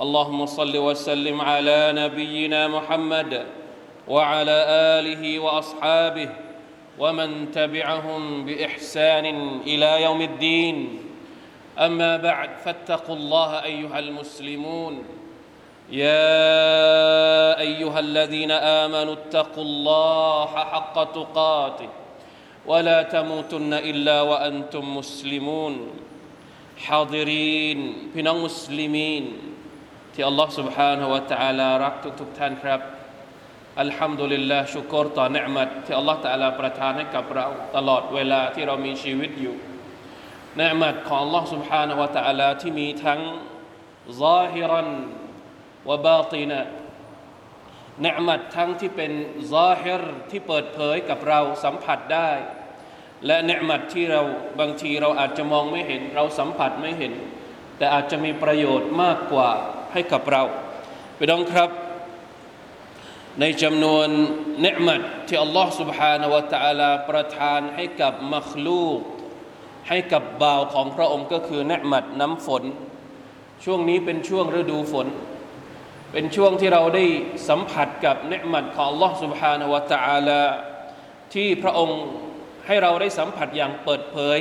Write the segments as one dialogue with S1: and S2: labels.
S1: اللهم صل وسلم على نبينا محمد وعلى آله وأصحابه ومن تبعهم بإحسان إلى يوم الدين. أما بعد فاتقوا الله أيها المسلمون. يا أيها الذين آمنوا اتقوا الله حق تقاته ولا تموتن إلا وأنتم مسلمون. حاضرين بنا مسلمين. ที่อัลลอฮ์ سبحانه และ تعالى รักทุกๆท่านครับอัลฮัมดุลิลลาห์ชุกรต่อเนืมัดที่อัลลอฮ์ تعالى ประทานให้กับเราตลอดเวลาที่เรามีชีวิตอยู่เนืมัดของ Allah سبحانه และ تعالى ที่มีทั้ง ظاهرا วบาตินะเนืมัดทั้งที่เป็นซาฮิรที่เปิดเผยกับเราสัมผัสได้ และเนืมัดที่เราบางทีเราอาจจะมองไม่เห็น เราสัมผัสไม่เห็น แต่อาจจะมีประโยชน์มากกว่า ให้กับเราไปดองครับ ในจำนวนเนืมัดที่อัลลอฮ์ سبحانه และ تعالى ประทานให้กับมัคลูก ให้กับบ่าวของพระองค์ก็คือเนืมัดน้ำฝน ช่วงนี้เป็นช่วงฤดูฝนเป็นช่วงที่เราได้สัมผัสกับเนืมัดของ Allah سبحانه และ تعالى ที่พระองค์ให้เราได้สัมผัสอย่างเปิดเผย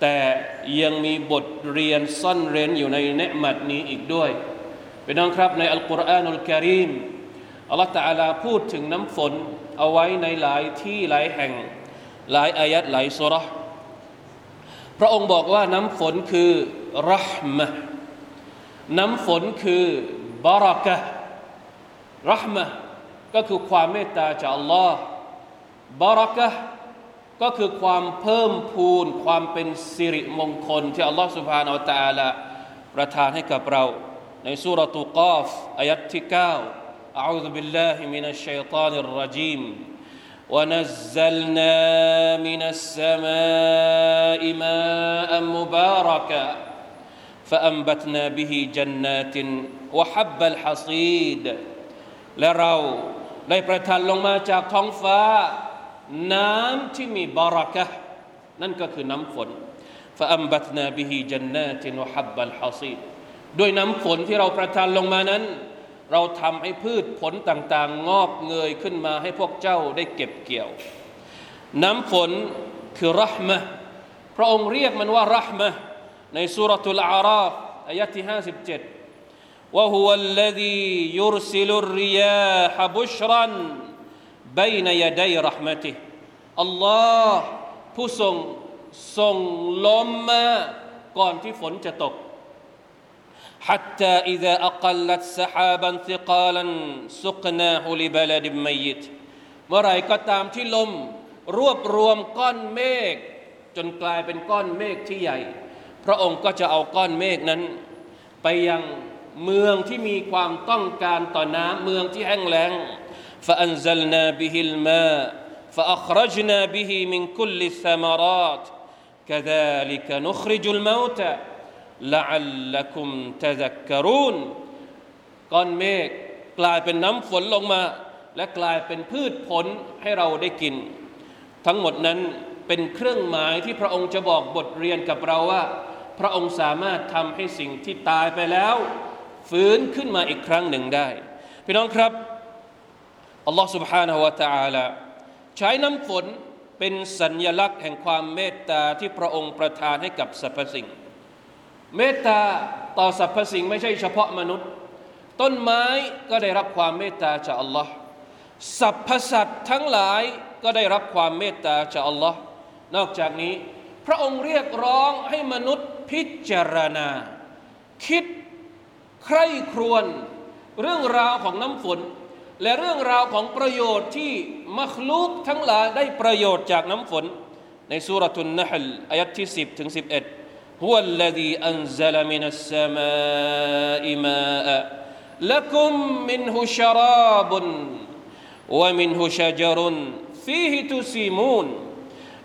S1: แต่ยังมีบทเรียนซ่อนเร้นอยู่ในเนืมัดนี้อีกด้วยเป็นน้องครับในอัลกุรอานุลกิริมอัลลอฮฺตะอาลาพูดถึงน้ำฝนเอาไว้ในหลายที่หลายแห่ง หลายอายัดหลายสุรษพระองค์บอกว่าน้ำฝนคือรหมะน้ำฝนคือบารักะรหมะก็คือความเมตตาจากอัลลอฮ์บารักะ ก็คือความเพิ่มพูนความเป็นสิริมงคลที่อัลลอฮ์ سبحانه และ تعالى ประทานให้กับเราในสุรตุกาฟอายัดที่9 أعوذ بالله من الشيطان الرجيم ونزلنا من السماء ماء مباركا فأنبتنا به جنات وحب الحصيد และเราได้ประทานลงมาจากท้องฟ้า น้ำที่มีบารักะนั่นก็คือน้ำฝน فأنبتنا به جنات وحب الحصيد ด้วยน้ำฝนที่เราประทานลงมานั้น เราทำให้พืชผลต่างๆ งอกเงยขึ้นมาให้พวกเจ้าได้เก็บเกี่ยว น้ำฝนคือรหมะพระองค์เรียกมันว่ารหมะในสุรทูลอาราฟอายะที่57 وهو الذي يرسل الرياح بشرا بين يدي رحمته อัลลอฮ์ผู้ทรงส่งลมมาก่อนที่ฝนจะตก حتى إذا أقلت سحابا ثقالا سقناه لبلد ميت เมื่อไรก็ตามที่ลมรวบรวมก้อนเมฆจนกลายเป็นก้อนเมฆที่ใหญ่ พระองค์ก็จะเอาก้อนเมฆนั้น ไปยังเมืองที่มีความต้องการต่อน้ำเมืองที่แห้งแล้ง فأنزلنا به الماء فأخرجنا به من كل الثمرات كذلك نخرج الموتى لعلكم تذكرون ก้อนเมฆกลายเป็นน้ำฝนลงมา และกลายเป็นพืชผลให้เราได้กิน ทั้งหมดนั้นเป็นเครื่องหมายที่พระองค์จะบอกบทเรียนกับเราว่า พระองค์สามารถทำให้สิ่งที่ตายไปแล้ว ฟื้นขึ้นมาอีกครั้งหนึ่งได้ พี่น้องครับ อัลลอฮ์ سبحانه และ تعالى ใช้น้ำฝนเป็นสัญญลักษณ์แห่งความเมตตาที่พระองค์ประทานให้กับสรรพสิ่ง เมตตาต่อสรรพสิ่งไม่ใช่เฉพาะมนุษย์ ต้นไม้ก็ได้รับความเมตตาจากอัลลอฮ์สรรพสัตว์ทั้งหลายก็ได้รับความเมตตาจากอัลลอฮ์นอกจากนี้ พระองค์เรียกร้องให้มนุษย์พิจารณา คิดใคร่ครวญเรื่องราวของน้ำฝน และเรื่องราวของประโยชน์ที่มัคลูกทั้งหลายได้ประโยชน์จากน้ำฝน ในสุรทุนนะฮลอายัดที่10ถึง11 هو الذي أنزل من السماء ماء لكم منه شراب ومنه شجر فيه تسيمون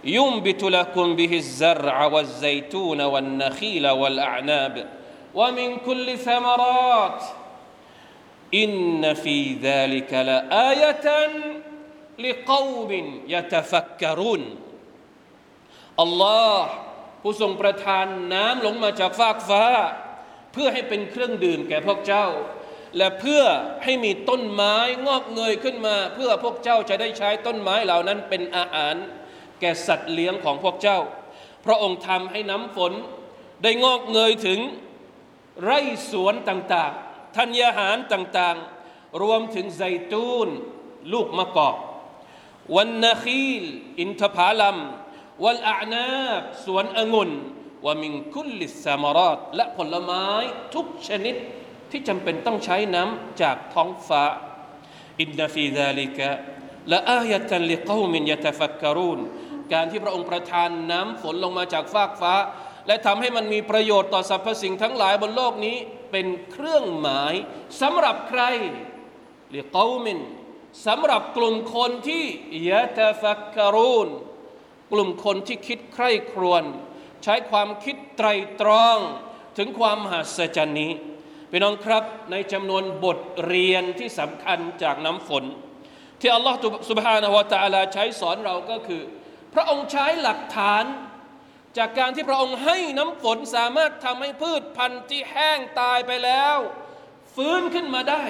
S1: ينبت لكم به الزرع والزيتون والنخيل والأعناب ومن كل ثمرات อินนฟีดาลิกะลาอายะตันลิกาวมินยะตะฟักกะรุนอัลลอฮ์ผู้ทรงประทานน้ำลงมาจากฟากฟ้า เพื่อให้เป็นเครื่องดื่มแก่พวกเจ้า และเพื่อให้มีต้นไม้งอกเงยขึ้นมา เพื่อพวกเจ้าจะได้ใช้ต้นไม้เหล่านั้นเป็นอาหาร แก่สัตว์เลี้ยงของพวกเจ้า พระองค์ทำให้น้ำฝนได้งอกเงยถึงไร่สวนต่าง ธัญญาหารต่างๆ รวมถึง زيتون ลูกมะกอก والنخيل อินทผาลัม والأعناب สวนองุ่น ومن كل الثمرات และผลไม้ทุกชนิดที่จำเป็นต้องใช้น้ำจากท้องฟ้าإن في ذلك لآية لقوم يتفكرون การที่พระองค์ประทานน้ำฝนลงมาจากฟากฟ้า และทำให้มันมีประโยชน์ต่อสรรพสิ่งทั้งหลายบนโลกนี้ เป็นเครื่องหมายสำหรับใครลิกอมินสำหรับกลุ่มคนที่ยะตฟักการูนกลุ่มคนที่คิดใคร่ครวญใช้ความคิดไตรตรองถึงความมหัศจรรย์นี้พี่น้องครับในจำนวนบทเรียนที่สำคัญจากน้ำฝน ที่อัลลอฮฺสุบฮานะฮวะตะอาลาใช้สอนเราก็คือ พระองค์ใช้หลักฐาน จากการที่พระองค์ให้น้ำฝนสามารถทำให้พืชพันธุ์ที่แห้งตายไปแล้ว ฟื้นขึ้นมาได้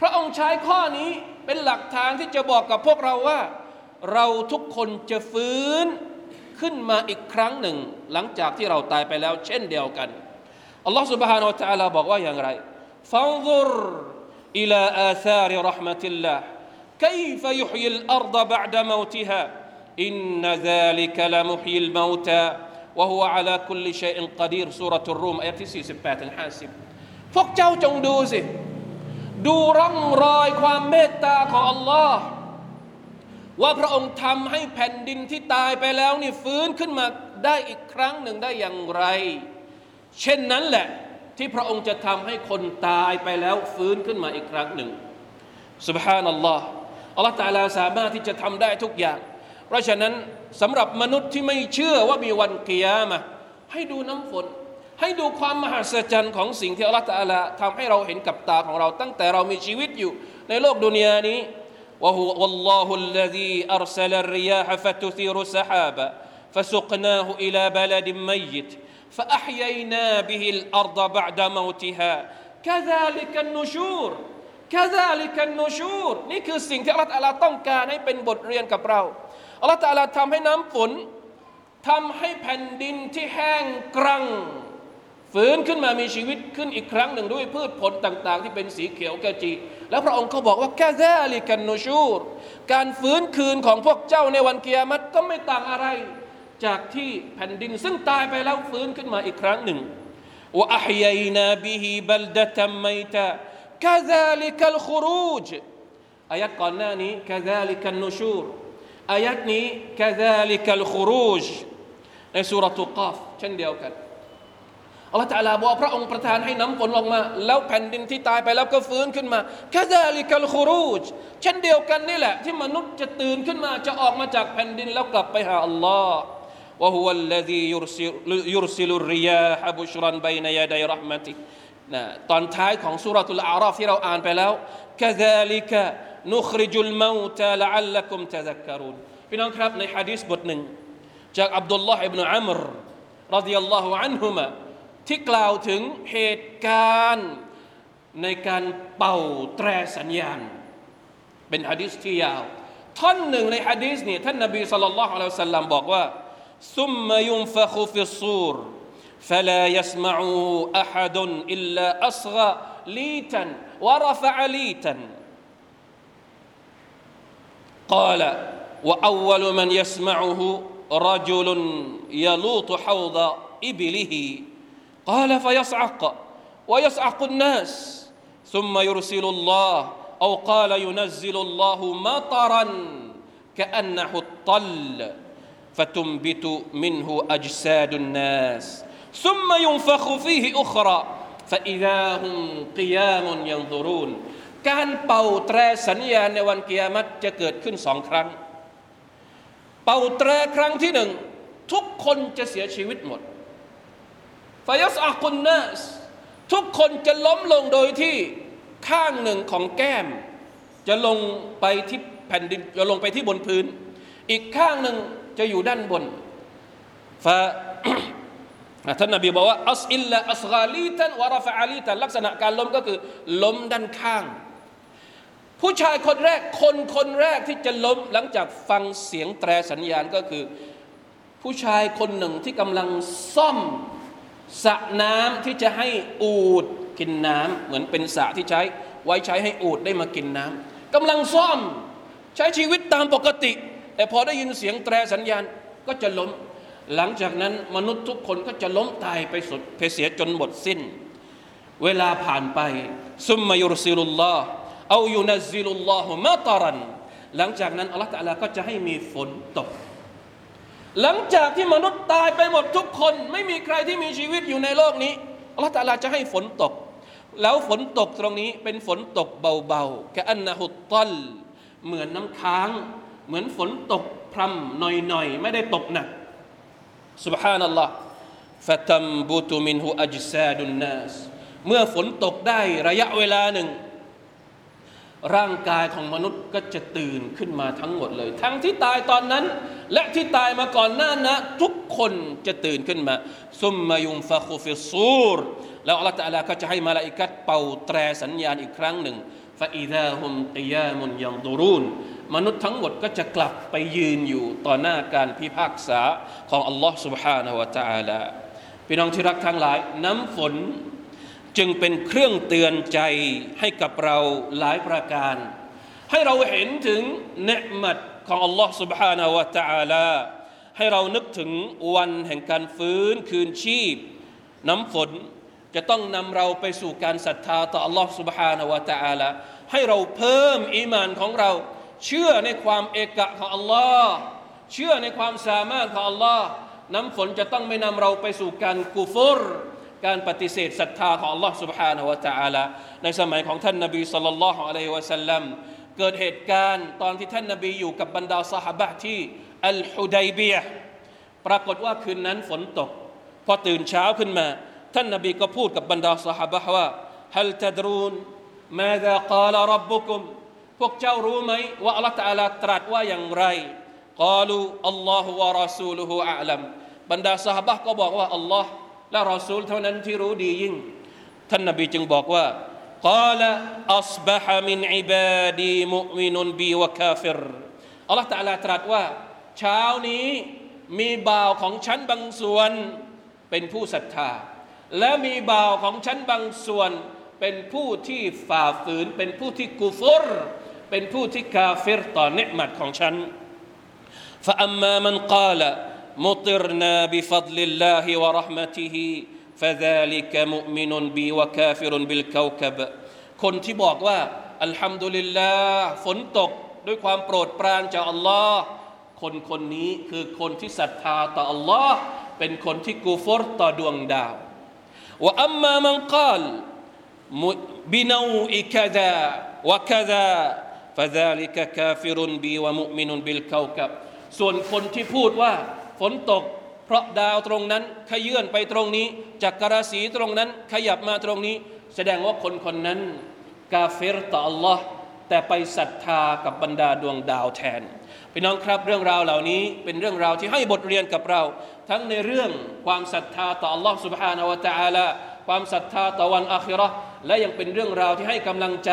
S1: พระองค์ใช้ข้อนี้เป็นหลักฐานที่จะบอกกับพวกเราว่าเราทุกคนจะฟื้นขึ้นมาอีกครั้งหนึ่ง หลังจากที่เราตายไปแล้ว เช่นเดียวกันอัลลอฮฺ سبحانه และ تعالى บอกว่าอย่างไร فانظر إلى آثار رحمة الله كيف يحيي الأرض بعد موتها إن ذلك لمحيي الموتى وهو على كل شيء قدير سورة الروم อายะที่48ถึง50พวกเจ้าจงดูสิ ดูร่องรอยความเมตตาของอัลลอฮ์ว่าพระองค์ทำให้แผ่นดินที่ตายไปแล้วนี่ฟื้นขึ้นมาได้อีกครั้งหนึ่งได้อย่างไร เช่นนั้นแหละที่พระองค์จะทำให้คนตายไปแล้วฟื้นขึ้นมาอีกครั้งหนึ่ง سبحان อัลลอฮ์อัลลอฮ์ตาลาสามารถที่จะทำได้ทุกอย่าง เพราะฉะนั้นสำหรับมนุษย์ที่ไม่เชื่อว่ามีวันกิยามะให้ดูน้ำฝน ให้ดูความมหัศจรรย์ของสิ่งที่อัลลอฮ์ตาลาทำให้เราเห็นกับตาของเรา ตั้งแต่เรามีชีวิตอยู่ในโลกดุนยานี้ وهو والله الذي أرسل الرياح فتثير سحابا فسقناه إلى بلد ميت فأحيينا به الأرض بعد موتها كذلك النشور كذلك النشور นี่คือสิ่งที่อัลลอฮฺต้องการให้เป็นบทเรียนกับเรา อัลลอฮฺทำให้น้ำฝนทำให้แผ่นดินที่แห้งกรังฟื้นขึ้นมามีชีวิตขึ้นอีกครั้งหนึ่งด้วยพืชผลต่าง ๆ ที่เป็นสีเขียวแกจี แล้วพระองค์ก็บอกว่าแค่แค่ลิกันนูชูร การฟื้นคืนของพวกเจ้าในวันเกียรติก็ไม่ต่างอะไร จากที่แผ่นดินซึ่งตายไปแล้วฟื้นขึ้นมาอีกครั้งหนึ่งوأحيينا به بلدة ميتا كذلك الخروجอายัดก่อนหน้านี้كذلك النشور อายัดนี้กะซาลิกัลคุรูจในสุรตุกาฟเช่นเดียวกันอัลลอฮฺตะลาบอกพระองค์ประทานให้น้ำฝนลงมา แล้วแผ่นดินที่ตายไปแล้วก็ฟื้นขึ้นมาแค่ดาลิกัลคูรูจเช่นเดียวกันนี่แหละ ที่มนุษย์จะตื่นขึ้นมาจะออกมาจากแผ่นดินแล้วกลับไปหาอัลลอฮ์ وهو الذي يرسل, يرسل الرياح بشرا بين يدي رحمته นะตอนท้ายของสุรทูลอาราฟที่เราอ่านไปแล้วกะซาลิกะนุคริจุลมาตะละอัลละกุมตะซักการุนพี่น้องครับในฮะดีษบทหนึ่งจากอับดุลลอฮ์อิบนุอัมรรดิยัลลอฮุอันฮุมะที่กล่าวถึงเหตุการณ์ในการเป่าแตรสัญญาณ เป็นฮะดีษที่ยาว ท่านหนึ่งในฮะดีษเนี่ยท่านนบีสัลลัลลอฮุอะลัยฮิวสัลลัมบอกว่าซุมมายุมฟะคุฟิสซูร์ فلا يسمعه أحد إلا أصغى ليتا ورفع ليتا. قال وأول من يسمعه رجل يلوط حوض إبله. قال فيصعق ويصعق الناس. ثم يرسل الله أو قال ينزل الله مطرا كأنه الطل فتنبت منه أجساد الناس. ซุมมายุงฟะคูฟีฮิอุคราฟะอิดาฮุมกิยามุนยังดุรูนการเป่าแตรสัญญาในวันกิยามัตจะเกิดขึ้นสองครั้ง เป่าแตรครั้งที่หนึ่งทุกคนจะเสียชีวิตหมดฟายัสอากุนนสทุกคนจะล้มลงโดยที่ข้างหนึ่งของแก้ม จะลงไปที่แผ่นดินจะลงไปที่บนพื้น อีกข้างหนึ่งจะอยู่ด้านบนฟา ท่านนบีบอกว่าอัสอิลละอัสกาลีตันวารฟะอาลีตันลักษณะการล้มก็คือ ล้มด้านข้าง ผู้ชายคนแรกคนคนแรกที่จะล้มหลังจากฟังเสียงแตรสัญญาณก็คือ ผู้ชายคนหนึ่งที่กำลังซ่อมสระน้ำที่จะให้อูดกินน้ำเหมือนเป็นสระที่ใช้ ไว้ใช้ให้อูดได้มากินน้ำกำลังซ่อมใช้ชีวิตตามปกติ แต่พอได้ยินเสียงแตรสัญญาณก็จะล้ม หลังจากนั้นมนุษย์ทุกคนก็จะล้มตายไปสุดเพเสียจนหมดสิ้น เวลาผ่านไปซุมมายุรซิลุลลอฮ์เอายุนซิลุลลอฮ์มาตารัน หลังจากนั้นอัลลอฮฺตะลาก็จะให้มีฝนตก หลังจากที่มนุษย์ตายไปหมดทุกคน ไม่มีใครที่มีชีวิตอยู่ในโลกนี้อัลลอฮฺตะลาจะให้ฝนตก แล้วฝนตกตรงนี้เป็นฝนตกเบาๆแค่อันนะฮุตตัลเหมือนน้ำค้าง เหมือนฝนตกพรำหน่อยๆไม่ได้ตกหนัก สุบฮานัลลอฮ์ฟะตัมบูตุมินหูอัจซาดุนนาสเมื่อฝนตกได้ระยะเวลาหนึ่ง ร่างกายของมนุษย์ก็จะตื่นขึ้นมาทั้งหมดเลย ทั้งที่ตายตอนนั้น และที่ตายมาก่อนหน้านะทุกคนจะตื่นขึ้นมา ซุมมายุมฟะคูฟิซูร แล้วอัลลอฮฺตะลาก็จะให้มาลาอิกัดเป่าแตรสัญญาณอีกครั้งหนึ่งฟะอิดาฮุมกิยามุนยังดูรูน มนุษย์ทั้งหมดก็จะกลับไปยืนอยู่ต่อหน้าการพิพากษาของอัลลอฮ์ سبحانه และ تعالى พี่น้องที่รักทั้งหลาย น้ำฝนจึงเป็นเครื่องเตือนใจให้กับเราหลายประการ ให้เราเห็นถึงเนืมัดของอัลลอฮ์ سبحانه และ تعالى ให้เรานึกถึงวันแห่งการฟื้นคืนชีพ น้ำฝนจะต้องนำเราไปสู่การศรัทธาต่อ Allah سبحانه และ تعالى ให้เราเพิ่มอีมานของเรา เชื่อในความเอกะของ Allah เชื่อในความสามารถของ Allah น้ำฝนจะต้องไม่นำเราไปสู่การกูฟรการปฏิเสธศรัทธาของ Allah سبحانه และ تعالى ในสมัยของท่านนบีสัลลัลลอฮุอะลัยฮิวะสัลลัมเกิดเหตุการณ์ตอนที่ท่านนบีอยู่กับบรรดาสหบะที่อัลฮุดัยเบียปรากฏว่าคืนนั้นฝนตก พอตื่นเช้าขึ้นมาท่านนบีก็พูดกับบรรดาสหายว่าฮัลตดรูนมาดากาลรับบุกุม พวกเจ้ารู้ไหมว่าอัลลอฮฺตาลาตรัสว่าอย่างไรقالوا الله ورسوله أعلمบรรดาสหบะก็บอกว่าอัลลอฮ์และรอซูลเท่านั้นที่รู้ดียิ่ง ท่านนบีจึงบอกว่าقال أصبح من عبادي مؤمن بي وكافرอัลลอฮฺตาลาตรัสว่า เช้านี้มีบ่าวของฉันบางส่วนเป็นผู้ศรัทธา และมีบ่าวของฉันบางส่วนเป็นผู้ที่ฝ่าฝืนเป็นผู้ที่กุฟร เป็นผู้ที่กาเฟรต่อเนืมัดของฉัน فأما من قال مطرنا بفضل الله ورحمته فذلك مؤمن بي وكافر بالكوكب คนที่บอกว่าอัลฮัมดุลิลลาห์ฝนตกด้วยความโปรดปรานจากอัลลอฮ์คนคนนี้คือคนที่ศรัทธาต่ออัลลอฮ์เป็นคนที่กูฟรต่อดวงดาว وأما من قال بنوء كذا وكذا ฟาซาลิกาฟิรุนบีวะมุมินุนบิลเขากับส่วนคนที่พูดว่าฝนตก เพราะดาวตรงนั้นขยื่นไปตรงนี้จักรราศีตรงนั้นขยับมาตรงนี้ แสดงว่าคนคนนั้น กาเฟรต่อลลอฮ์แต่ไปศรัทธากับบรรดาดวงดาวแทนพี่น้องครับเรื่องราวเหล่านี้เป็นเรื่องราวที่ให้บทเรียนกับเรา ทั้งในเรื่องความศรัทธาต่อ Allah سبحانه และ تعالى ความศรัทธาต่อวันอาคิรอและยังเป็นเรื่องราวที่ให้กำลังใจ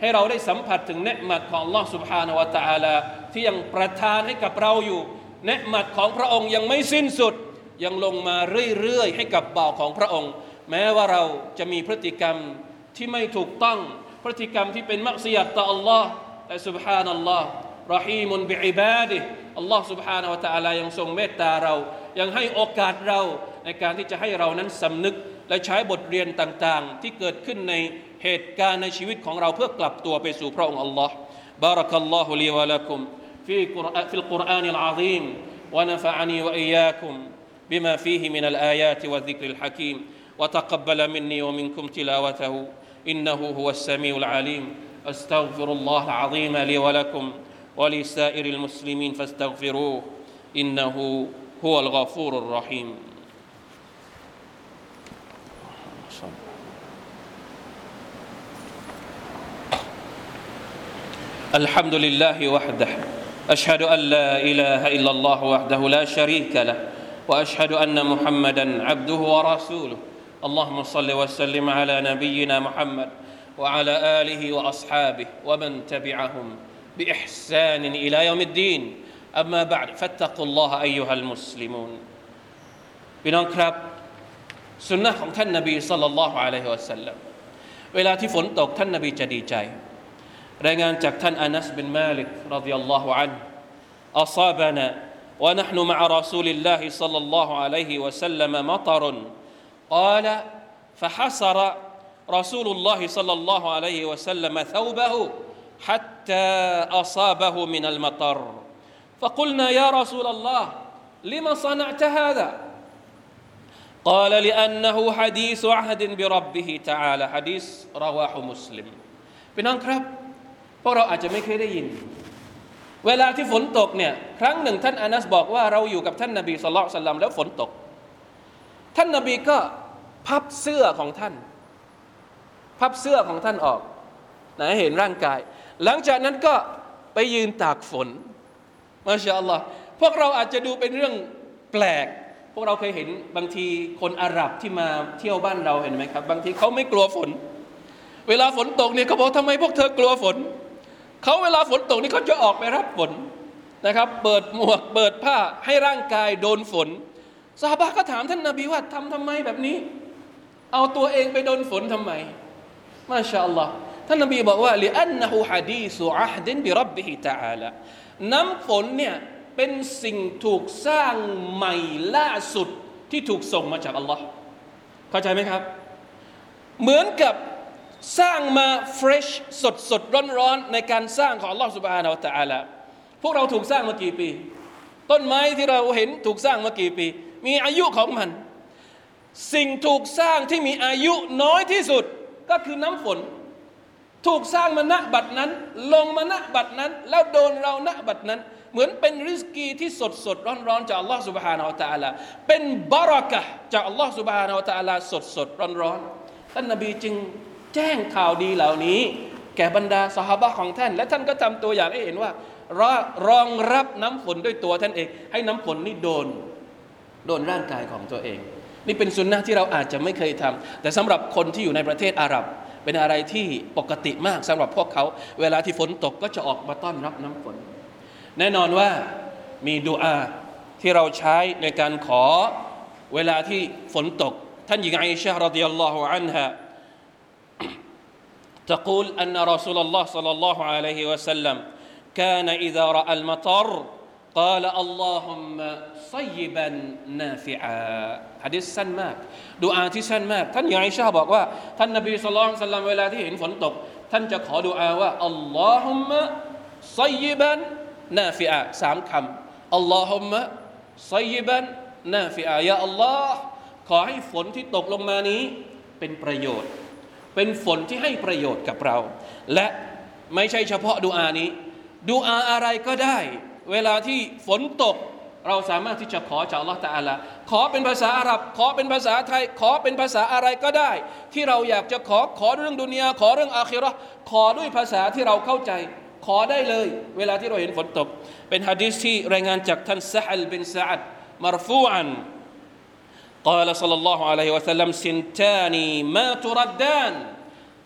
S1: ให้เราได้สัมผัสถึงเนืหมัดของ Allah سبحانه และ تعالى ที่ยังประทานให้กับเราอยู่เนืหมัดของพระองค์ยังไม่สิ้นสุด ยังลงมาเรื่อยๆให้กับเบาของพระองค์ แม้ว่าเราจะมีพฤติกรรมที่ไม่ถูกต้องพฤติกรรมที่เป็นมักซียตต่อ Allah แต่ سبحان Allah รอฮีมุนบิอิบาดิอัลลอฮ์ سبحانه และ تعالى ยังทรงเมตตาเรา ยังให้โอกาสเราในการที่จะให้เรานั้นสำนึก และใช้บทเรียนต่างๆ ที่เกิดขึ้นในเหตุการณ์ในชีวิตของเราเพื่อกลับตัวไปสู่พระองค์อัลลอฮ์ بارك الله لي ولكم في في القرآن العظيم ونفعني وإياكم بما فيه من الآيات والذكر الحكيم وتقبل مني ومنكم تلاوته انه هو السميع العليم استغفر الله العظيم لي ولكم ولسائر المسلمين فاستغفروه انه هو الغفور الرحيم الحمد لله وحده اشهد ان لا اله الا الله وحده لا شريك له واشهد ان محمدا عبده ورسوله اللهم صل وسلم على نبينا محمد وعلى اله واصحابه ومن تبعهم باحسان الى يوم الدين اما بعد فاتقوا الله ايها المسلمون พี่น้องครับสุนนะของท่านนบีสัลลัลลอฮุอะลัยฮิวะสัลลัมเวลาที่ฝนตกท่านนบีจะดีใจ รายงานจากท่านอานัสบินมาลิกรดิยัลลอฮุอัน أصابنا ونحن مع رسول الله صلى الله عليه وسلم مطر قال فحسر رسول الله صلى الله عليه وسلم ثوبه حتى أصابه من المطر فقلنا يا رسول الله لم صنعت هذا قال لأنه حديث عهد بربه تعالى حديث رواه مسلم พี่น้องครับ พวกเราอาจจะไม่เคยได้ยิน เวลาที่ฝนตกเนี่ยครั้งหนึ่งท่านอานัสบอกว่าเราอยู่กับท่านนบีสุลต่านลัมแล้วฝนตก ท่านนบีก็พับเสื้อของท่าน พับเสื้อของท่านออกนะเห็นร่างกาย หลังจากนั้นก็ไปยืนตากฝนมาชาอัลลอฮ์พวกเราอาจจะดูเป็นเรื่องแปลก พวกเราเคยเห็นบางทีคนอาหรับที่มาเที่ยวบ้านเราเห็นไหมครับ บางทีเขาไม่กลัวฝน เวลาฝนตกเนี่ยเขาบอกทำไมพวกเธอกลัวฝน เขาเวลาฝนตกนี่เขาจะออกไปรับฝนนะครับ เปิดหมวกเปิดผ้าให้ร่างกายโดนฝนซาบะก็ถามท่านนาบีว่าทำทำไมแบบนี้ เอาตัวเองไปโดนฝนทำไมมาชาอัลลอฮ์ท่านนบีบอกว่าลิอันนะฮูฮะดีสุอะฮดินบิรับบิฮิตะอาลาน้ำฝนเนี่ยเป็นสิ่งถูกสร้างใหม่ล่าสุดที่ถูกส่งมาจากอัลลอฮ์เข้าใจไหมครับ เหมือนกับ สร้างมาเฟรชสดสดร้อนร้อนในการสร้างของอัลลอฮ์สุบานาอัลตะอาลาพวกเราถูกสร้างมากี่ปี ต้นไม้ที่เราเห็นถูกสร้างมากี่ปี มีอายุของมัน สิ่งถูกสร้างที่มีอายุน้อยที่สุดก็คือน้ำฝน ถูกสร้างมาณบัดนั้น ลงมาณบัดนั้น แล้วโดนเราณบัดนั้น เหมือนเป็นริสกีที่สดสดร้อนร้อนจากอัลลอฮ์สุบฮานาอัลตะอาลาเป็นบารักะจากอัลลอฮ์สุบฮานาอัลตะอาลาสดสดร้อนร้อนท่านนบีจึง แจ้งข่าวดีเหล่านี้ แก่บรรดาสหายของท่าน และท่านก็ทำตัวอย่างให้เห็นว่ารองรับน้ำฝนด้วยตัวท่านเอง ให้น้ำฝนนี่โดน โดนร่างกายของตัวเอง นี่เป็นสุนนะที่เราอาจจะไม่เคยทำแต่สำหรับคนที่อยู่ในประเทศอาหรับ เป็นอะไรที่ปกติมากสำหรับพวกเขา เวลาที่ฝนตกก็จะออกมาต้อนรับน้ำฝน แน่นอนว่ามีดูอาที่เราใช้ในการขอเวลาที่ฝนตก ท่านหญิงไอชะรดิยัลลอฮุอันฮะ تقول أن رسول الله صلى الله عليه وسلم كان إذا رأى المطر قال اللهم صيبا نافعا حديث สั้นมากดูอาที่สั้นมาก ท่านยายชาบอกว่า ท่านนบีสุลต่านสัลลัมเวลาที่เห็นฝนตก ท่านจะขอดูอาว่าอัลลอฮุมะซัยบันนาฟิอาสามคำอัลลอฮุมะซัยบันนาฟิอายาอัลลอฮ์ขอให้ฝนที่ตกลงมานี้เป็นประโยชน์ เป็นฝนที่ให้ประโยชน์กับเรา และไม่ใช่เฉพาะดูอานี้ ดูอาอะไรก็ได้ เวลาที่ฝนตก เราสามารถที่จะขอจากอัลลอฮฺตะอาลาขอเป็นภาษาอาหรับ ขอเป็นภาษาไทย ขอเป็นภาษาอะไรก็ได้ ที่เราอยากจะขอขอเรื่องดุนยาขอเรื่องอาคิราะห์ขอด้วยภาษาที่เราเข้าใจ ขอได้เลย เวลาที่เราเห็นฝนตก เป็นฮะดีษที่รายงานจากท่านซะฮัลบินซะอัดมารฟูอัน قال صلى الله عليه وسلم سنتان ما تردان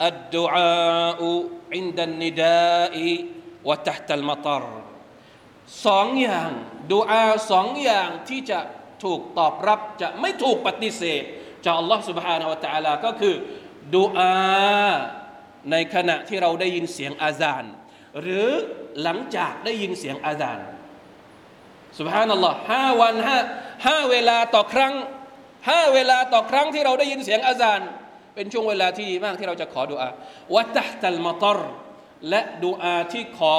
S1: الدعاء عند النداء وتحت المطر สองอย่างดูอาสองอย่างที่จะถูกตอบรับจะไม่ถูกปฏิเสธจากอัลลอฮ์ سبحانه และ تعالى ก็คือดูอาในขณะที่เราได้ยินเสียงอาซาน หรือหลังจากได้ยินเสียงอาซาน سبحان อัลลอฮ์ห้าวันห้าห้าเวลาต่อครั้ง ห้าเวลาต่อครั้งที่เราได้ยินเสียงอาซาน เป็นช่วงเวลาที่ดีมากที่เราจะขอดุอาวะตัตัลมาตรและดูอาที่ขอ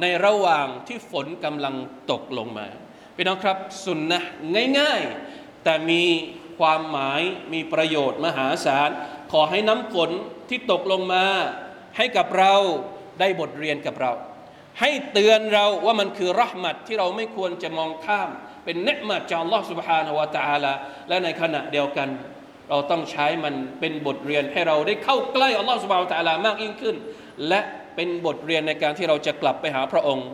S1: ในระหว่างที่ฝนกำลังตกลงมาพี่น้องครับสุนนะง่ายๆ แต่มีความหมายมีประโยชน์มหาศาล ขอให้น้ำฝนที่ตกลงมา ให้กับเราได้บทเรียนกับเรา ให้เตือนเราว่ามันคือรหมัดที่เราไม่ควรจะมองข้าม เป็นเนืมัดจากอัลลอฮ์ سبحانه และ تعالى และในขณะเดียวกัน เราต้องใช้มันเป็นบทเรียนให้เราได้เข้าใกล้อัลลอฮ์ سبحانه และ تعالى มากยิ่งขึ้น และเป็นบทเรียนในการที่เราจะกลับไปหาพระองค์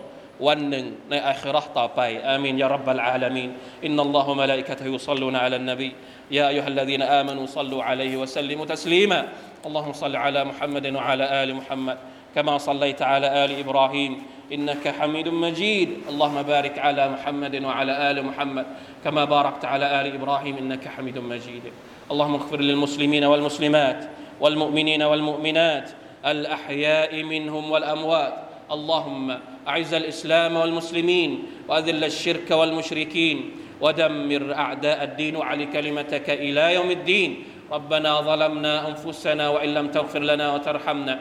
S1: วันหนึ่งในอาคราต่อไปอามีนยารับบัลอาลามีนอินนัลลอฮุมะลาอิกะตุฮุซัลลูนอะลันนบียาอัยฮัลลซีนอามานูซัลลูอะลัยฮิวะซัลลิมุตัสลีมา اللهم صل على محمد وعلى ال محمد كما صليت على آل إبراهيم إنك حميد مجيد. اللهم بارك على محمد وعلى آل محمد كما باركت على آل إبراهيم إنك حميد مجيد. اللهم اغفر للمسلمين والمسلمات والمؤمنين والمؤمنات الأحياء منهم والأموات. اللهم أعز الإسلام والمسلمين وأذل الشرك والمشركين ودمر أعداء الدين وعلي كلمتك إلى يوم الدين. ربنا ظلمنا أنفسنا وإن لم تغفر لنا وترحمنا